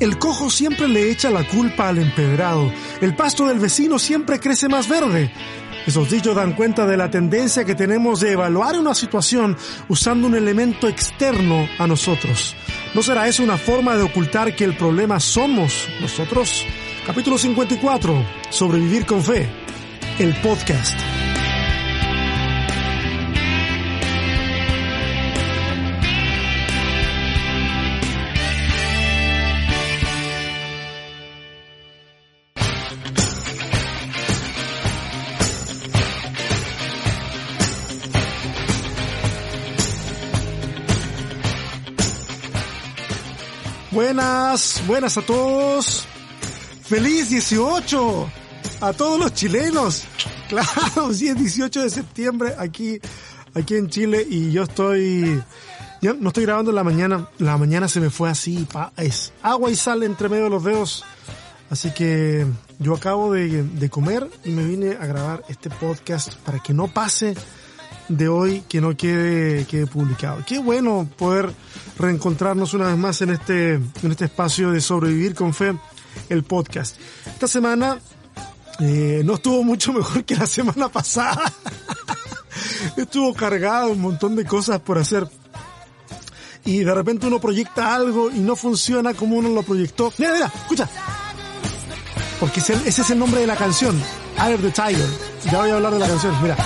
El cojo siempre le echa la culpa al empedrado. El pasto del vecino siempre crece más verde. Esos dichos dan cuenta de la tendencia que tenemos de evaluar una situación usando un elemento externo a nosotros. ¿No será eso una forma de ocultar que el problema somos nosotros? Capítulo 54. Sobrevivir con fe. El podcast. Buenas, buenas a todos. Feliz 18 a todos los chilenos. Claro, sí es 18 de septiembre aquí, aquí en Chile y yo estoy, no estoy grabando en la mañana. La mañana se me fue así, es agua y sal entre medio de los dedos. Así que yo acabo de, de comer y me vine a grabar este podcast para que no pase de hoy que no quede, quede publicado. Qué bueno poder reencontrarnos una vez más en este, en este espacio de sobrevivir con fe, el podcast. Esta semana eh, no estuvo mucho mejor que la semana pasada. estuvo cargado un montón de cosas por hacer. Y de repente uno proyecta algo y no funciona como uno lo proyectó. Mira, mira, escucha. Porque ese, es el nombre de la canción. Eye of the Tiger. Ya voy a hablar de la canción. Mira.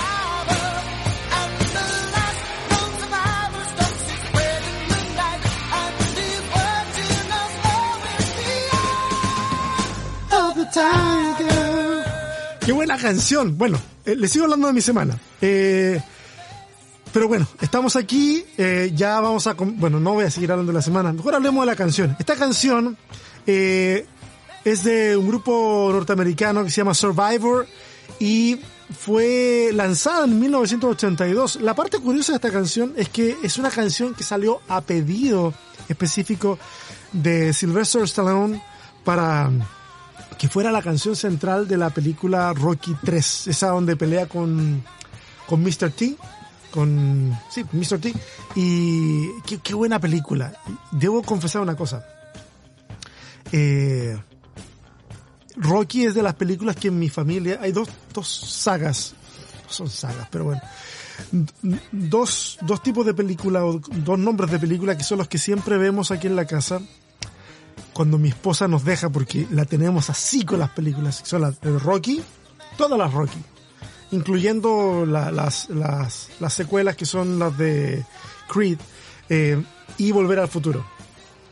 Qué buena canción. Bueno, eh, les sigo hablando de mi semana. Eh, pero bueno, estamos aquí, eh, ya vamos a... Bueno, no voy a seguir hablando de la semana, mejor hablemos de la canción. Esta canción eh, es de un grupo norteamericano que se llama Survivor y fue lanzada en 1982. La parte curiosa de esta canción es que es una canción que salió a pedido específico de Sylvester Stallone para que fuera la canción central de la película Rocky 3, esa donde pelea con, con Mr. T, con, sí, Mr. T, y qué, qué buena película. Debo confesar una cosa. Eh, Rocky es de las películas que en mi familia hay dos, dos sagas, son sagas, pero bueno, dos, dos tipos de películas o dos nombres de películas que son los que siempre vemos aquí en la casa cuando mi esposa nos deja, porque la tenemos así con las películas, son las de Rocky, todas las Rocky, incluyendo la, las, las, las secuelas que son las de Creed eh, y Volver al Futuro.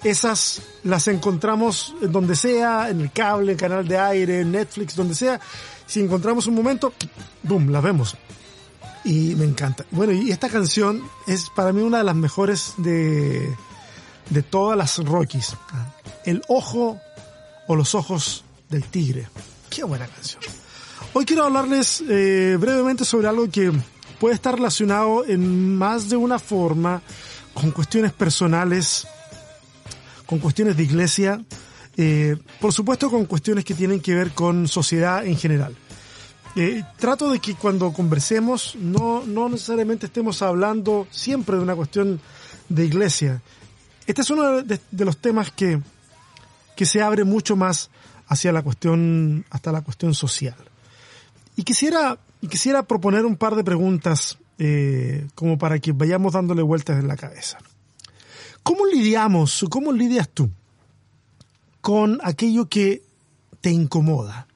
Esas las encontramos en donde sea, en el cable, en canal de aire, Netflix, donde sea. Si encontramos un momento, boom, las vemos. Y me encanta. Bueno, y esta canción es para mí una de las mejores de, de todas las Rockies. El ojo o los ojos del tigre. Qué buena canción. Hoy quiero hablarles eh, brevemente sobre algo que puede estar relacionado en más de una forma con cuestiones personales, con cuestiones de iglesia, eh, por supuesto con cuestiones que tienen que ver con sociedad en general. Eh, trato de que cuando conversemos no, no necesariamente estemos hablando siempre de una cuestión de iglesia. Este es uno de, los temas que, que se abre mucho más hacia la cuestión, hasta la cuestión social. Y quisiera, quisiera proponer un par de preguntas eh, como para que vayamos dándole vueltas en la cabeza. ¿Cómo lidiamos, cómo lidias tú con aquello que te incomoda?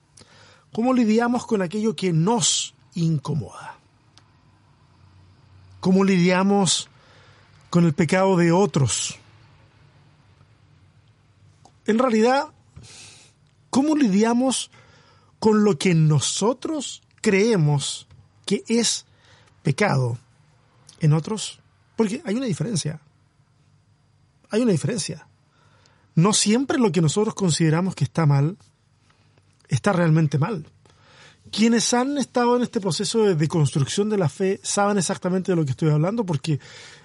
¿Cómo lidiamos con aquello que nos incomoda? ¿Cómo lidiamos con el pecado de otros? En realidad, ¿cómo lidiamos con lo que nosotros creemos que es pecado en otros? Porque hay una diferencia. Hay una diferencia. No siempre lo que nosotros consideramos que está mal está realmente mal. Quienes han estado en este proceso de deconstrucción de la fe saben exactamente de lo que estoy hablando porque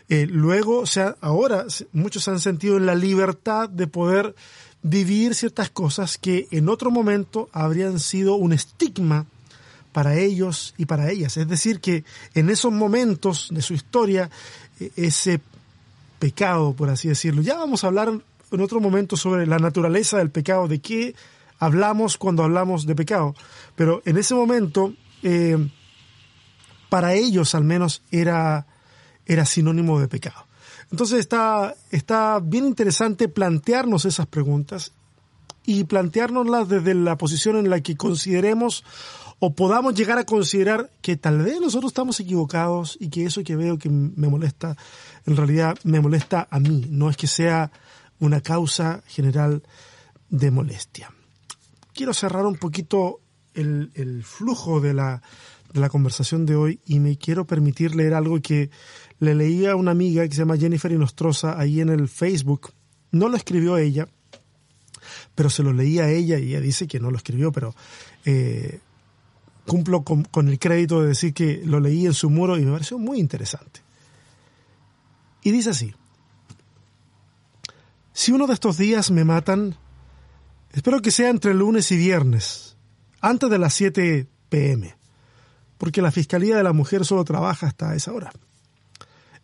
eh, luego, o sea, ahora muchos han sentido la libertad de poder vivir ciertas cosas que en otro momento habrían sido un estigma para ellos y para ellas. Es decir, que en esos momentos de su historia, ese pecado, por así decirlo, ya vamos a hablar en otro momento sobre la naturaleza del pecado, de qué hablamos cuando hablamos de pecado. Pero en ese momento, eh, para ellos al menos era, era sinónimo de pecado. Entonces está, está bien interesante plantearnos esas preguntas y planteárnoslas desde la posición en la que consideremos o podamos llegar a considerar que tal vez nosotros estamos equivocados y que eso que veo que me molesta, en realidad me molesta a mí, no es que sea una causa general de molestia. Quiero cerrar un poquito el, el flujo de la, la conversación de hoy y me quiero permitir leer algo que le leía a una amiga que se llama Jennifer Inostrosa ahí en el Facebook. No lo escribió ella, pero se lo leía a ella y ella dice que no lo escribió, pero eh, cumplo con, el crédito de decir que lo leí en su muro y me pareció muy interesante. Y dice así, si uno de estos días me matan, espero que sea entre lunes y viernes, antes de las 7 pm, porque la Fiscalía de la Mujer solo trabaja hasta esa hora.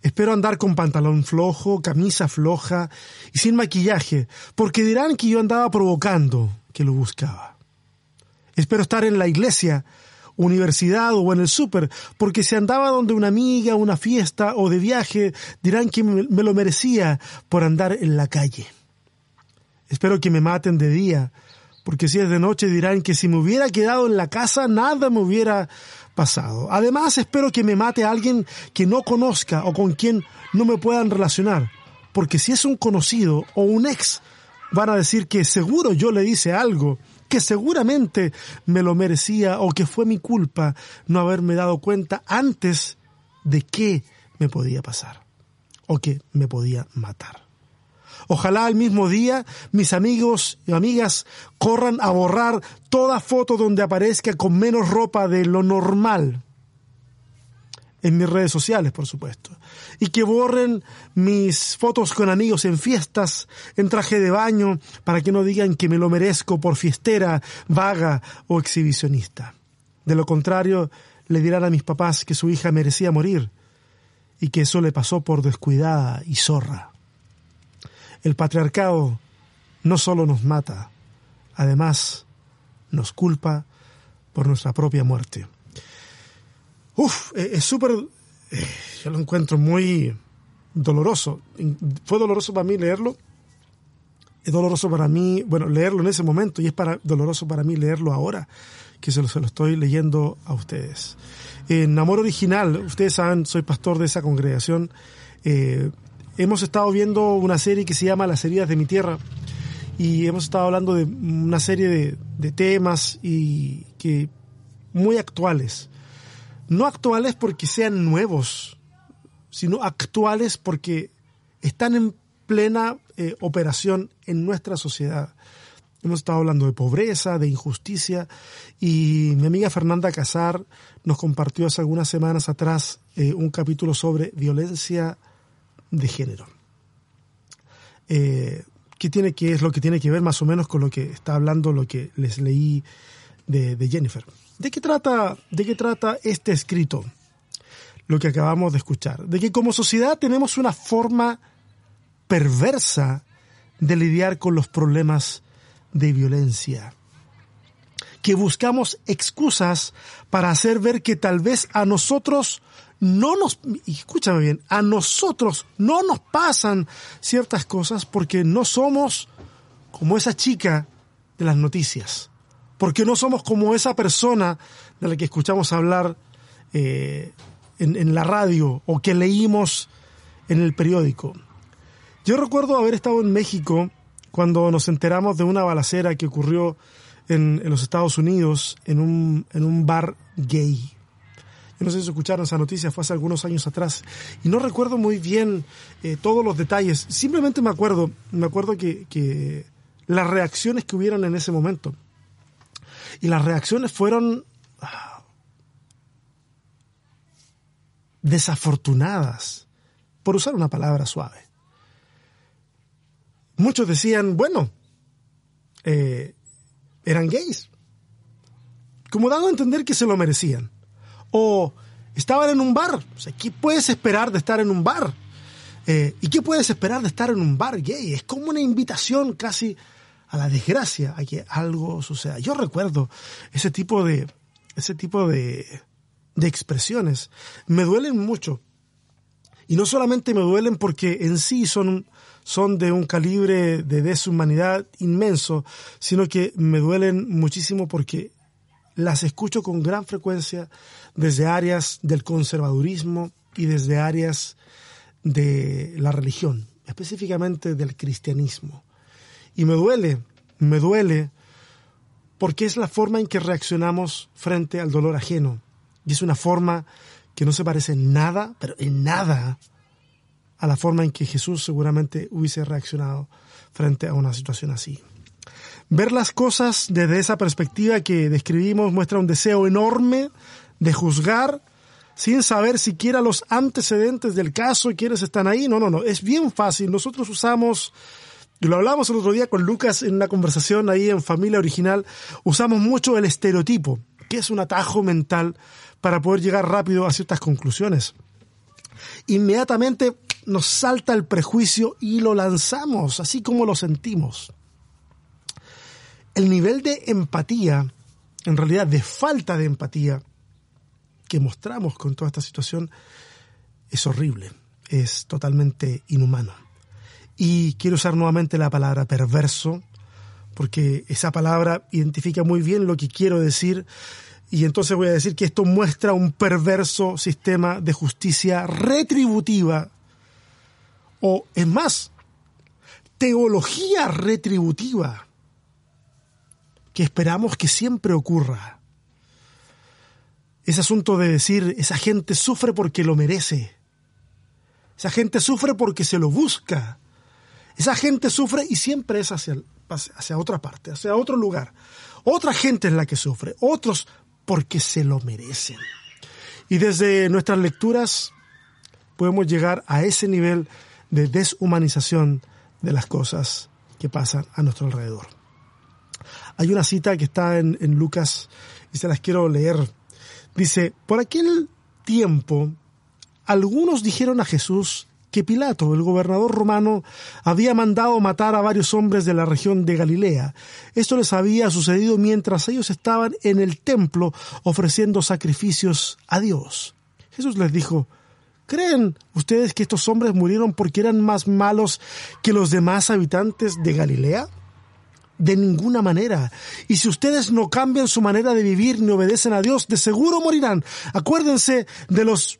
Espero andar con pantalón flojo, camisa floja y sin maquillaje, porque dirán que yo andaba provocando, que lo buscaba. Espero estar en la iglesia universidad o en el súper, porque si andaba donde una amiga, una fiesta o de viaje, dirán que me lo merecía por andar en la calle. Espero que me maten de día, porque si es de noche dirán que si me hubiera quedado en la casa nada me hubiera Además espero que me mate alguien que no conozca o con quien no me puedan relacionar, porque si es un conocido o un ex, van a decir que seguro yo le hice algo que seguramente me lo merecía o que fue mi culpa no haberme dado cuenta antes de qué me podía pasar o que me podía matar. Ojalá al mismo día mis amigos y amigas corran a borrar toda foto donde aparezca con menos ropa de lo normal en mis redes sociales, por supuesto. Y que borren mis fotos con amigos en fiestas, en traje de baño, para que no digan que me lo merezco por fiestera, vaga o exhibicionista. De lo contrario, le dirán a mis papás que su hija merecía morir y que eso le pasó por descuidada y zorra. El patriarcado no solo nos mata, además nos culpa por nuestra propia muerte. Uf, eh, es súper, eh, yo lo encuentro muy doloroso. Fue doloroso para mí leerlo. Es doloroso para mí, bueno, leerlo en ese momento y es para, doloroso para mí leerlo ahora, que se lo, se lo estoy leyendo a ustedes. En Amor Original, ustedes saben, soy pastor de esa congregación. Eh, hemos estado viendo una serie que se llama Las heridas de mi tierra y hemos estado hablando de una serie de, temas y que muy actuales no actuales porque sean nuevos, sino actuales porque están en plena eh, operación en nuestra sociedad. Hemos estado hablando de pobreza, de injusticia, y mi amiga Fernanda Casar nos compartió hace algunas semanas atrás eh, un capítulo sobre violencia de género. Eh, ¿Qué tiene que es lo que tiene que ver más o menos con lo que está hablando, lo que les leí de Jennifer? ¿De qué trata, de qué trata este escrito? Lo que acabamos de escuchar. De que como sociedad tenemos una forma perversa de lidiar con los problemas de violencia. Que buscamos excusas para hacer ver que tal vez a nosotros no nos, escúchame bien, a nosotros no nos pasan ciertas cosas porque no somos como esa chica de las noticias porque no somos como esa persona de la que escuchamos hablar eh, en, la radio o que leímos en el periódico. Yo recuerdo haber estado en México cuando nos enteramos de una balacera que ocurrió en, los Estados Unidos en un, en un bar gay. No sé si escucharon esa noticia, fue hace algunos años atrás. Y no recuerdo muy bien eh, todos los detalles. Simplemente me acuerdo, me acuerdo que, que las reacciones que hubieron en ese momento. Y las reacciones fueron ah, desafortunadas, por usar una palabra suave. Muchos decían, bueno, eh, eran gays, como dando a entender que se lo merecían. O estaban en un bar, o sea, ¿qué puedes esperar de estar en un bar? Eh, ¿Y qué puedes esperar de estar en un bar gay? Es como una invitación casi a la desgracia, a que algo suceda. Yo recuerdo ese tipo de, ese tipo de, de expresiones. Me duelen mucho. Y no solamente me duelen porque en sí son, son de un calibre de deshumanidad inmenso, sino que me duelen muchísimo porque las escucho con gran frecuencia desde áreas del conservadurismo y desde áreas de la religión, específicamente del cristianismo. Y me duele, me duele porque es la forma en que reaccionamos frente al dolor ajeno. Y es una forma que no se parece en nada, pero en nada, a la forma en que Jesús seguramente hubiese reaccionado frente a una situación así. Ver las cosas desde esa perspectiva que describimos muestra un deseo enorme de juzgar sin saber siquiera los antecedentes del caso y quiénes están ahí. No, no, no, es bien fácil. Nosotros usamos, lo hablamos el otro día con Lucas en una conversación ahí en Familia Original, usamos mucho el estereotipo, que es un atajo mental para poder llegar rápido a ciertas conclusiones. Inmediatamente nos salta el prejuicio y lo lanzamos, así como lo sentimos el nivel de empatía, en realidad de falta de empatía, que mostramos con toda esta situación es horrible, es totalmente inhumano. Y quiero usar nuevamente la palabra perverso, porque esa palabra identifica muy bien lo que quiero decir, y entonces voy a decir que esto muestra un perverso sistema de justicia retributiva, o es más, teología retributiva que esperamos que siempre ocurra. Ese asunto de decir, esa gente sufre porque lo merece. Esa gente sufre porque se lo busca. Esa gente sufre y siempre es hacia, hacia otra parte, hacia otro lugar. Otra gente es la que sufre, otros porque se lo merecen. Y desde nuestras lecturas podemos llegar a ese nivel de deshumanización de las cosas que pasan a nuestro alrededor. Hay una cita que está en, Lucas y se las quiero leer. Dice, por aquel tiempo, algunos dijeron a Jesús que Pilato, el gobernador romano, había mandado matar a varios hombres de la región de Galilea. Esto les había sucedido mientras ellos estaban en el templo ofreciendo sacrificios a Dios. Jesús les dijo, ¿creen ustedes que estos hombres murieron porque eran más malos que los demás habitantes de Galilea? De ninguna manera. Y si ustedes no cambian su manera de vivir ni obedecen a Dios, de seguro morirán. Acuérdense de los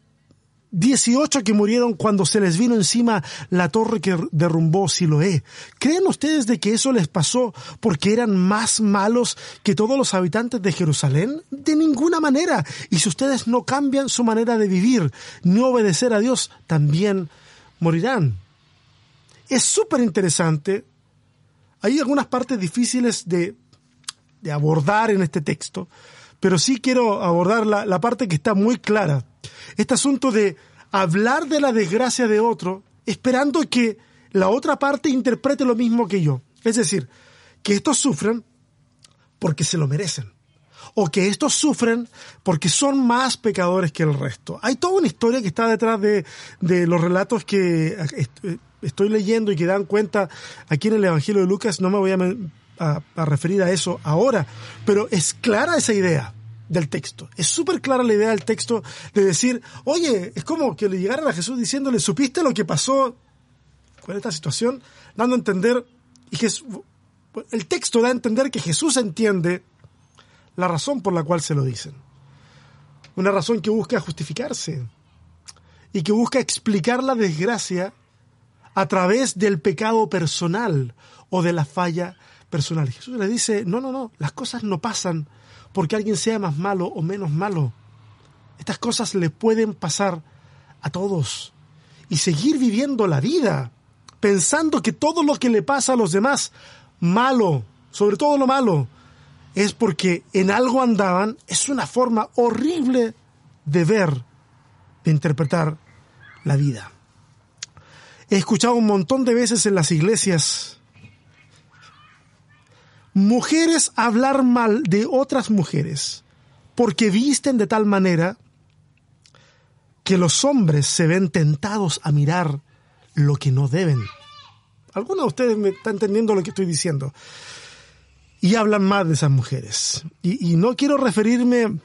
18 que murieron cuando se les vino encima la torre que derrumbó Siloé. ¿Creen ustedes de que eso les pasó porque eran más malos que todos los habitantes de Jerusalén? De ninguna manera. Y si ustedes no cambian su manera de vivir ni obedecer a Dios, también morirán. Es súper interesante hay algunas partes difíciles de, abordar en este texto, pero sí quiero abordar la, la parte que está muy clara. Este asunto de hablar de la desgracia de otro esperando que la otra parte interprete lo mismo que yo. Es decir, que estos sufren porque se lo merecen. O que estos sufren porque son más pecadores que el resto. Hay toda una historia que está detrás de, de los relatos que eh, estoy leyendo y que dan cuenta aquí en el Evangelio de Lucas, no me voy a, referir a eso ahora, pero es clara esa idea del texto. Es súper clara la idea del texto de decir, oye, es como que le llegaran a Jesús diciéndole, ¿supiste lo que pasó con esta situación? Dando a entender, y Jesús, el texto da a entender que Jesús entiende la razón por la cual se lo dicen. Una razón que busca justificarse y que busca explicar la desgracia a través del pecado personal o de la falla personal. Jesús le dice, no, no, no, las cosas no pasan porque alguien sea más malo o menos malo. Estas cosas le pueden pasar a todos y seguir viviendo la vida pensando que todo lo que le pasa a los demás, malo, sobre todo lo malo, es porque en algo andaban, es una forma horrible de ver, de interpretar la vida. He escuchado un montón de veces en las iglesias mujeres hablar mal de otras mujeres porque visten de tal manera que los hombres se ven tentados a mirar lo que no deben. Algunos de ustedes me están entendiendo lo que estoy diciendo. Y hablan más de esas mujeres. Y, no quiero referirme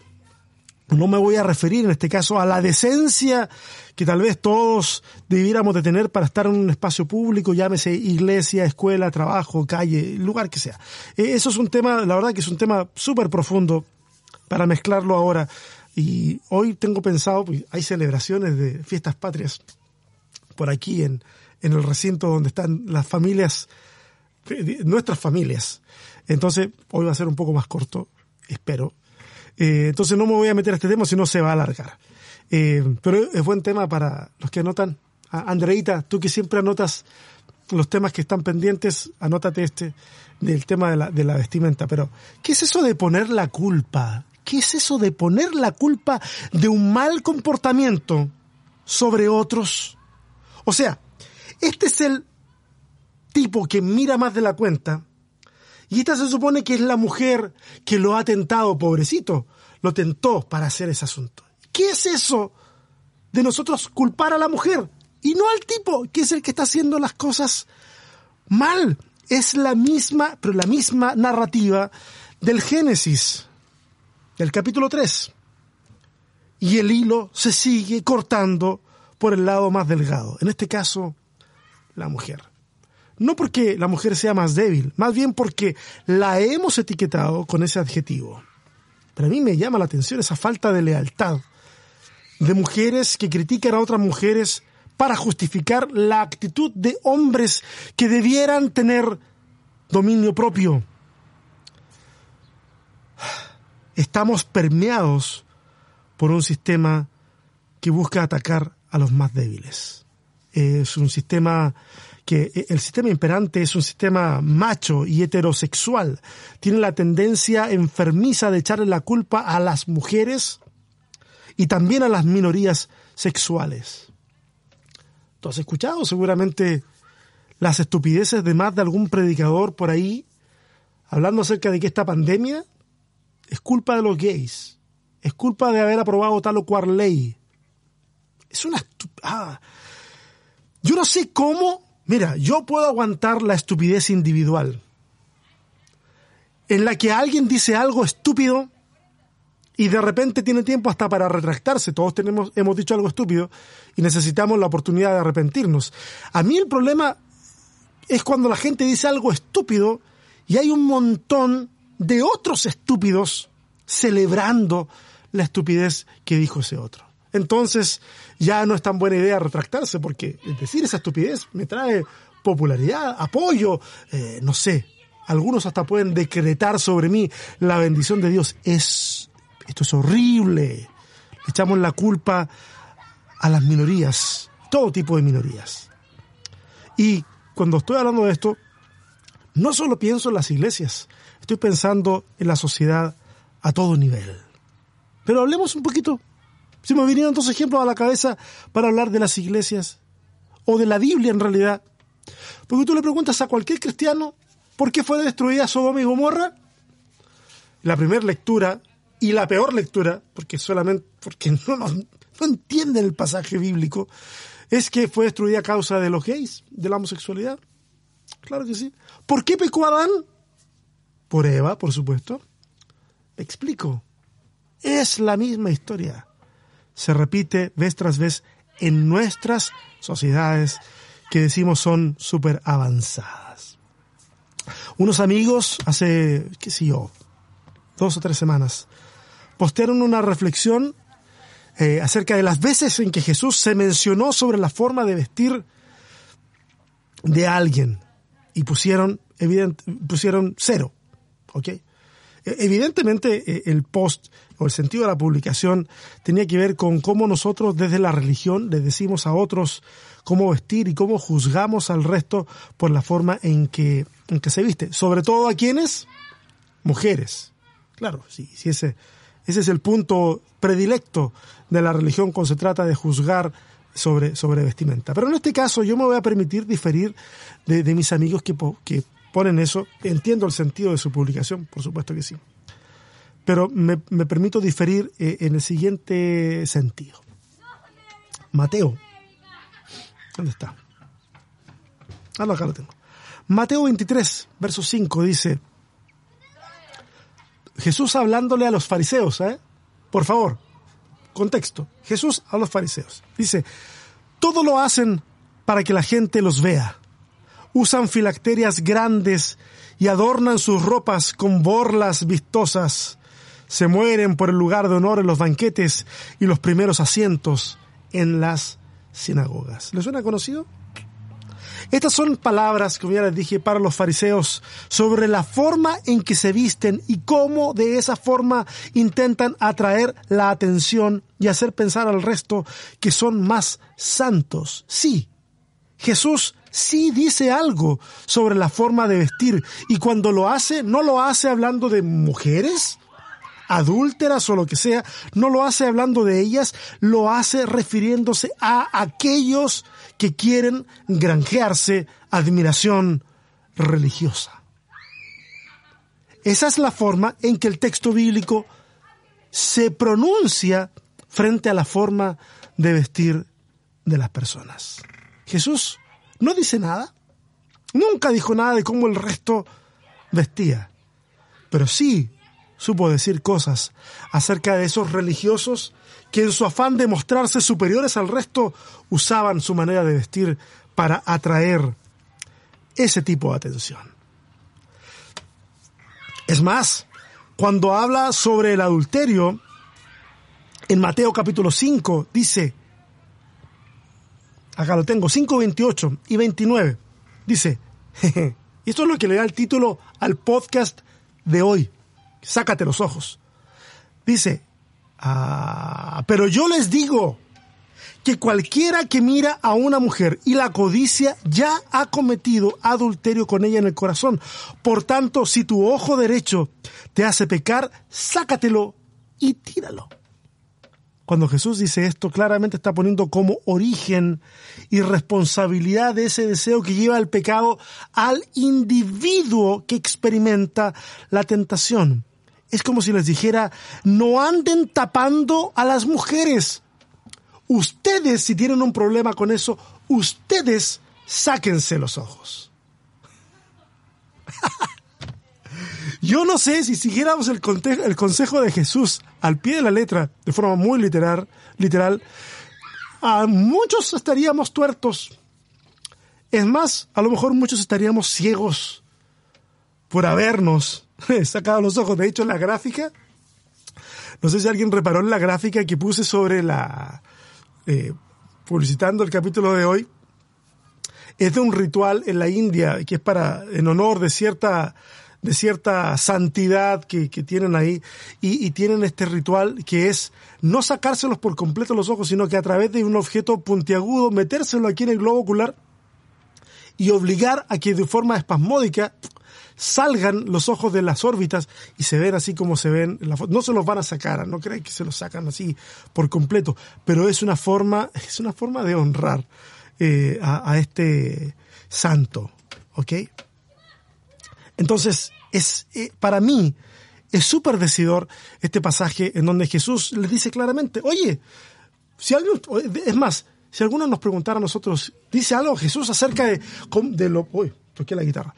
no me voy a referir en este caso a la decencia que tal vez todos debiéramos de tener para estar en un espacio público, llámese iglesia, escuela, trabajo, calle, lugar que sea. Eh, eso es un tema, la verdad que es un tema súper profundo para mezclarlo ahora. Y hoy tengo pensado, pues, hay celebraciones de fiestas patrias por aquí en, en el recinto donde están las familias, nuestras familias. Entonces, hoy va a ser un poco más corto, espero, eh, entonces no me voy a meter a este tema, si no se va a alargar. Eh, pero es buen tema para los que anotan. Andreita, tú que siempre anotas los temas que están pendientes, anótate este del tema de la vestimenta. Pero, ¿qué es eso de poner la culpa? ¿Qué es eso de poner la culpa de un mal comportamiento sobre otros? O sea, este es el tipo que mira más de la cuenta y esta se supone que es la mujer que lo ha tentado, pobrecito. Lo tentó para hacer ese asunto. ¿Qué es eso de nosotros culpar a la mujer y no al tipo, que es el que está haciendo las cosas mal? Es la misma, pero la misma narrativa del Génesis, del capítulo 3. Y el hilo se sigue cortando por el lado más delgado. En este caso, la mujer no porque la mujer sea más débil, más bien porque la hemos etiquetado con ese adjetivo. Pero a mí me llama la atención esa falta de lealtad de mujeres que critican a otras mujeres para justificar la actitud de hombres que debieran tener dominio propio. Estamos permeados por un sistema que busca atacar a los más débiles. Es un sistema que eh, el sistema imperante es un sistema macho y heterosexual. Tiene la tendencia enfermiza de echarle la culpa a las mujeres y también a las minorías sexuales. ¿Tú has escuchado seguramente las estupideces de más de algún predicador por ahí hablando acerca de que esta pandemia es culpa de los gays, es culpa de haber aprobado tal o cual ley? Es una... Ah, yo no sé cómo Mira, yo puedo aguantar la estupidez individual, en la que alguien dice algo estúpido y de repente tiene tiempo hasta para retractarse. Todos tenemos, hemos dicho algo estúpido y necesitamos la oportunidad de arrepentirnos. A mí el problema es cuando la gente dice algo estúpido y hay un montón de otros estúpidos celebrando la estupidez que dijo ese otro entonces ya no es tan buena idea retractarse, porque decir esa estupidez me trae popularidad, apoyo, eh, no sé. Algunos hasta pueden decretar sobre mí la bendición de Dios. Es, esto es horrible. Echamos la culpa a las minorías, todo tipo de minorías. Y cuando estoy hablando de esto, no solo pienso en las iglesias, estoy pensando en la sociedad a todo nivel. Pero hablemos un poquito se me vinieron dos ejemplos a la cabeza para hablar de las iglesias o de la Biblia en realidad. Porque tú le preguntas a cualquier cristiano por qué fue destruida Sodoma y Gomorra. La primera lectura y la peor lectura, porque solamente porque no, no, entienden el pasaje bíblico, es que fue destruida a causa de los gays, de la homosexualidad. Claro que sí. ¿Por qué pecó Adán? Por Eva, por supuesto. explico. Es la misma historia se repite vez tras vez en nuestras sociedades que decimos son súper avanzadas. Unos amigos hace, qué sé yo, dos o tres semanas, postearon una reflexión eh, acerca de las veces en que Jesús se mencionó sobre la forma de vestir de alguien y pusieron, evident, pusieron cero, ¿ok? Evidentemente eh, el post o el sentido de la publicación tenía que ver con cómo nosotros desde la religión le decimos a otros cómo vestir y cómo juzgamos al resto por la forma en que, en que se viste. Sobre todo a quienes? Mujeres. Claro, sí, sí ese, ese es el punto predilecto de la religión cuando se trata de juzgar sobre, sobre vestimenta. Pero en este caso yo me voy a permitir diferir de, de mis amigos que, que ponen eso. Entiendo el sentido de su publicación, por supuesto que sí. Pero me, permito diferir eh, en el siguiente sentido. Mateo. ¿Dónde está? Ah, acá lo tengo. Mateo 23, verso 5 dice, Jesús hablándole a los fariseos, ¿eh? Por favor, contexto. Jesús a los fariseos. Dice, todo lo hacen para que la gente los vea. Usan filacterias grandes y adornan sus ropas con borlas vistosas. Se mueren por el lugar de honor en los banquetes y los primeros asientos en las sinagogas. ¿Les suena conocido? Estas son palabras, como ya les dije, para los fariseos sobre la forma en que se visten y cómo de esa forma intentan atraer la atención y hacer pensar al resto que son más santos. Sí, Jesús sí dice algo sobre la forma de vestir y cuando lo hace, no lo hace hablando de mujeres, adúlteras o lo que sea, no lo hace hablando de ellas, lo hace refiriéndose a aquellos que quieren granjearse admiración religiosa. Esa es la forma en que el texto bíblico se pronuncia frente a la forma de vestir de las personas. Jesús no dice nada, nunca dijo nada de cómo el resto vestía, pero sí supo decir cosas acerca de esos religiosos que en su afán de mostrarse superiores al resto usaban su manera de vestir para atraer ese tipo de atención. Es más, cuando habla sobre el adulterio, en Mateo capítulo 5 dice, acá lo tengo, 5, 28 y 29, dice, y esto es lo que le da el título al podcast de hoy, sácate los ojos. Dice, ah, pero yo les digo que cualquiera que mira a una mujer y la codicia ya ha cometido adulterio con ella en el corazón. Por tanto, si tu ojo derecho te hace pecar, sácatelo y tíralo. Cuando Jesús dice esto, claramente está poniendo como origen y responsabilidad de ese deseo que lleva al pecado al individuo que experimenta la tentación es como si les dijera, no anden tapando a las mujeres. Ustedes, si tienen un problema con eso, ustedes sáquense los ojos. Yo no sé si siguiéramos el, el, consejo de Jesús al pie de la letra, de forma muy literal, literal, a muchos estaríamos tuertos. Es más, a lo mejor muchos estaríamos ciegos por habernos sacado los ojos. De hecho, la gráfica, no sé si alguien reparó en la gráfica que puse sobre la, eh, publicitando el capítulo de hoy, es de un ritual en la India que es para, en honor de cierta, de cierta santidad que, tienen ahí y, tienen este ritual que es no sacárselos por completo los ojos, sino que a través de un objeto puntiagudo metérselo aquí en el globo ocular y obligar a que de forma espasmódica salgan los ojos de las órbitas y se ven así como se ven. No se los van a sacar, no crean que se los sacan así por completo, pero es una forma, es una forma de honrar eh, a, este santo, ¿ok? Entonces, es, eh, para mí, es súper decidor este pasaje en donde Jesús les dice claramente, oye, si alguien, es más, si alguno nos preguntara a nosotros, dice algo Jesús acerca de, de lo, uy, toqué la guitarra,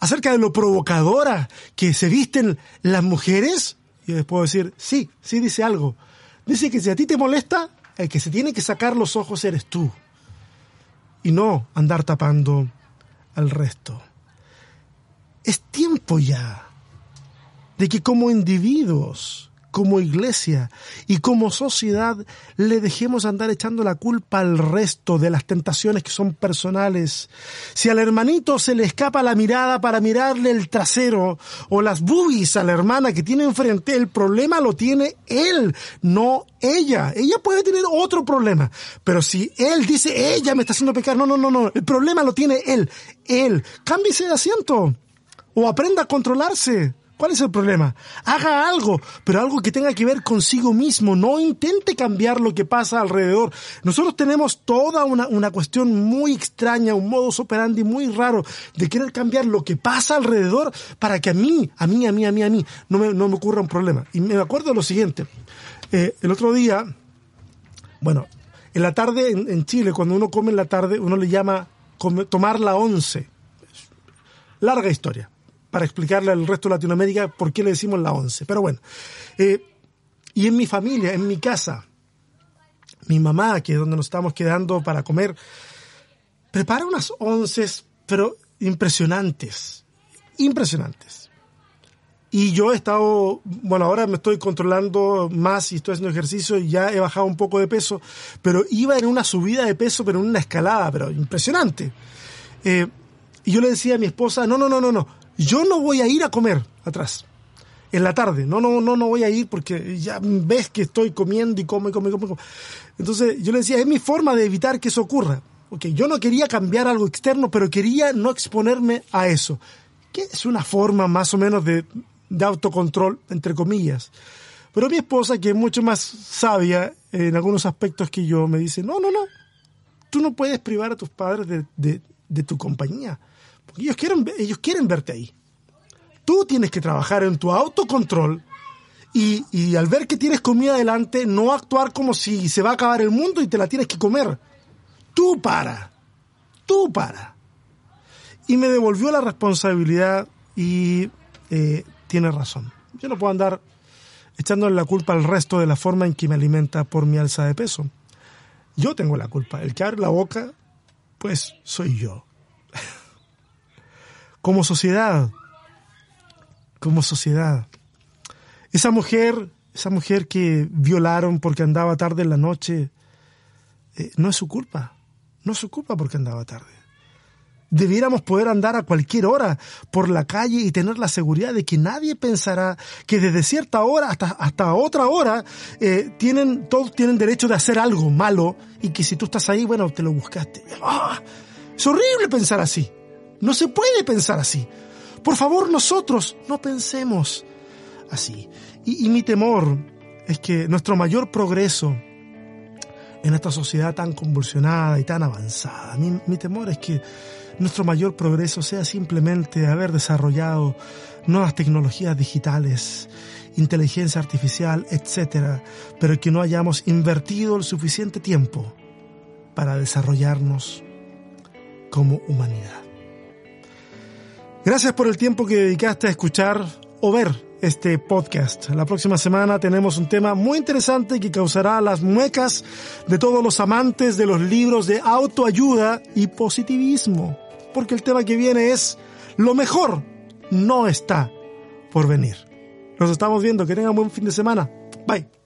acerca de lo provocadora que se visten las mujeres, y les puedo decir, sí, sí dice algo. Dice que si a ti te molesta, el que se tiene que sacar los ojos eres tú. Y no andar tapando al resto. Es tiempo ya de que como individuos como iglesia y como sociedad le dejemos andar echando la culpa al resto de las tentaciones que son personales. Si al hermanito se le escapa la mirada para mirarle el trasero o las boobies a la hermana que tiene enfrente, el problema lo tiene él, no ella. Ella puede tener otro problema, pero si él dice ella me está haciendo pecar, no, no, no, no, el problema lo tiene él, él. Cámbiese de asiento o aprenda a controlarse. ¿Cuál es el problema? Haga algo, pero algo que tenga que ver consigo mismo. No intente cambiar lo que pasa alrededor. Nosotros tenemos toda una, una cuestión muy extraña, un modus operandi muy raro de querer cambiar lo que pasa alrededor para que a mí, a mí, a mí, a mí, a mí, no me, no me ocurra un problema. Y me acuerdo de lo siguiente. Eh, el otro día, bueno, en la tarde en, en Chile, cuando uno come en la tarde, uno le llama tomar la once. Larga historia para explicarle al resto de Latinoamérica por qué le decimos la once. Pero bueno, eh, y en mi familia, en mi casa, mi mamá, que es donde nos estamos quedando para comer, prepara unas onces, pero impresionantes, impresionantes. Y yo he estado, bueno, ahora me estoy controlando más y estoy haciendo ejercicio y ya he bajado un poco de peso, pero iba en una subida de peso, pero en una escalada, pero impresionante. Eh, y yo le decía a mi esposa, no, no, no, no, no, yo no voy a ir a comer atrás. En la tarde, no, no, no, no voy a ir porque ya ves que estoy comiendo y como y como y como. Entonces yo le decía, es mi forma de evitar que eso ocurra. Okay, yo no quería cambiar algo externo, pero quería no exponerme a eso. Que es una forma más o menos de de autocontrol, entre comillas. Pero mi esposa, que es mucho más sabia en algunos aspectos que yo, me dice, no, no, no, tú no puedes privar a tus padres de, tu compañía, ellos quieren, ellos quieren verte ahí. Tú tienes que trabajar en tu autocontrol y, y al ver que tienes comida delante, no actuar como si se va a acabar el mundo y te la tienes que comer. Tú para, tú para. Y me devolvió la responsabilidad y eh, tiene razón. Yo no puedo andar echándole la culpa al resto de la forma en que me alimenta por mi alza de peso. Yo tengo la culpa. El que abre la boca, pues soy yo. como sociedad, como sociedad. Esa mujer, esa mujer que violaron porque andaba tarde en la noche, eh, no es su culpa. No es su culpa porque andaba tarde. Debiéramos poder andar a cualquier hora por la calle y tener la seguridad de que nadie pensará que desde cierta hora hasta, hasta otra hora eh, tienen, todos tienen derecho de hacer algo malo y que si tú estás ahí, bueno, te lo buscaste. ¡Ah! Es horrible pensar así. No se puede pensar así. Por favor, nosotros no pensemos así. Y, mi temor es que nuestro mayor progreso en esta sociedad tan convulsionada y tan avanzada, mi temor es que nuestro mayor progreso sea simplemente haber desarrollado nuevas tecnologías digitales, inteligencia artificial, etcétera, pero que no hayamos invertido el suficiente tiempo para desarrollarnos como humanidad. Gracias por el tiempo que dedicaste a escuchar o ver este podcast. La próxima semana tenemos un tema muy interesante que causará las muecas de todos los amantes de los libros de autoayuda y positivismo porque el tema que viene es lo mejor no está por venir. Nos estamos viendo, que tengan buen fin de semana. Bye.